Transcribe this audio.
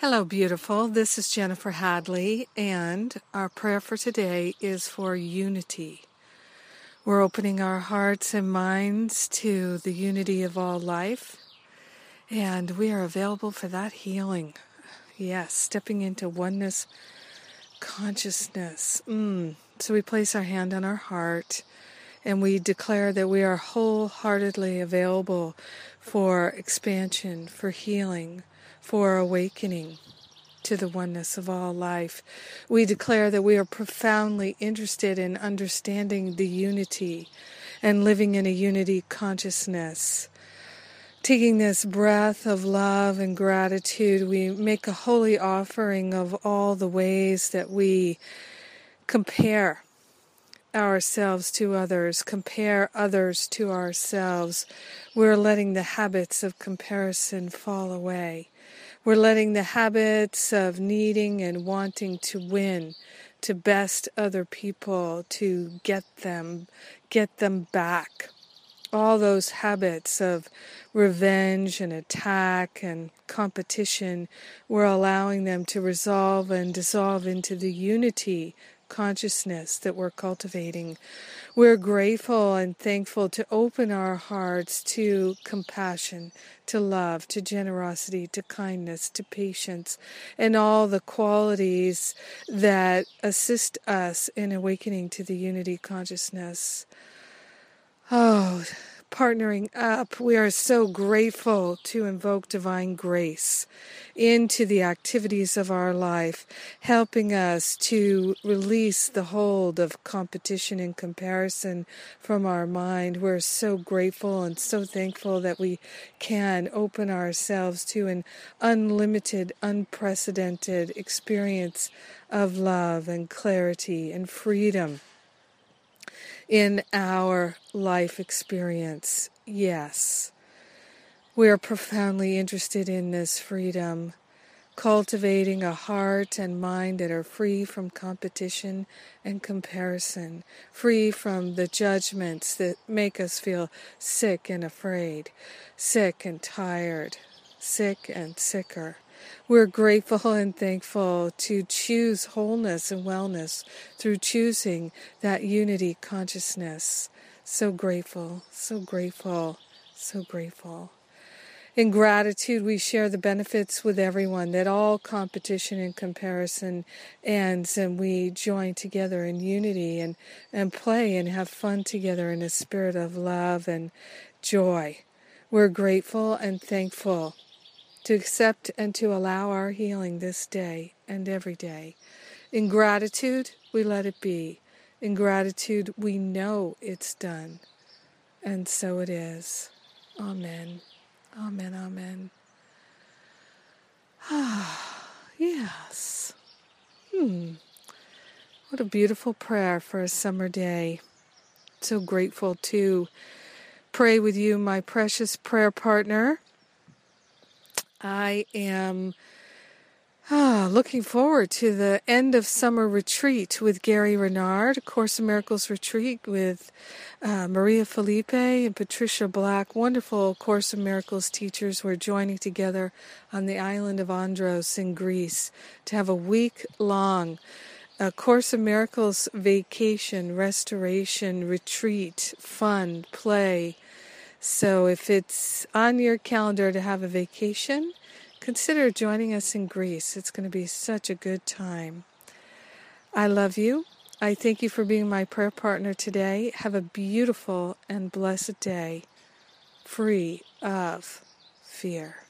Hello, beautiful. This is Jennifer Hadley, and our prayer for today is for unity. We're opening our hearts and minds to the unity of all life, and we are available for that healing. Yes, stepping into oneness consciousness. Mm. So we place our hand on our heart and we declare that we are wholeheartedly available for expansion, for healing for awakening to the oneness of all life. We declare that we are profoundly interested in understanding the unity and living in a unity consciousness. Taking this breath of love and gratitude, we make a holy offering of all the ways that we compare ourselves to others, compare others to ourselves. We're letting the habits of comparison fall away. We're letting the habits of needing and wanting to win, to best other people, to get them, get them back. All those habits of revenge and attack and competition, we're allowing them to resolve and dissolve into the unity consciousness that we're cultivating. We're grateful and thankful to open our hearts to compassion, to love, to generosity, to kindness, to patience, and all the qualities that assist us in awakening to the unity consciousness. Oh, partnering up, we are so grateful to invoke divine grace into the activities of our life, helping us to release the hold of competition and comparison from our mind. We're so grateful and so thankful that we can open ourselves to an unlimited, unprecedented experience of love and clarity and freedom in our life experience. Yes, we are profoundly interested in this freedom, cultivating a heart and mind that are free from competition and comparison, free from the judgments that make us feel sick and afraid, sick and tired, sick and sicker. We're grateful and thankful to choose wholeness and wellness through choosing that unity consciousness. So grateful, so grateful, so grateful. In gratitude, we share the benefits with everyone, that all competition and comparison ends, and we join together in unity and, and play and have fun together in a spirit of love and joy. We're grateful and thankful to accept and to allow our healing this day and every day. In gratitude, we let it be. In gratitude, we know it's done. And so it is. Amen. Amen. Amen. Ah, yes. Hmm. What a beautiful prayer for a summer day. So grateful to pray with you, my precious prayer partner. I am ah, looking forward to the end of summer retreat with Gary Renard, Course in Miracles retreat with uh, Maria Felipe and Patricia Black, wonderful Course in Miracles teachers. We're joining together on the island of Andros in Greece to have a week long. A Course in Miracles vacation, restoration, retreat, fun, play, so if it's on your calendar to have a vacation, consider joining us in Greece. It's going to be such a good time. I love you. I thank you for being my prayer partner today. Have a beautiful and blessed day, free of fear.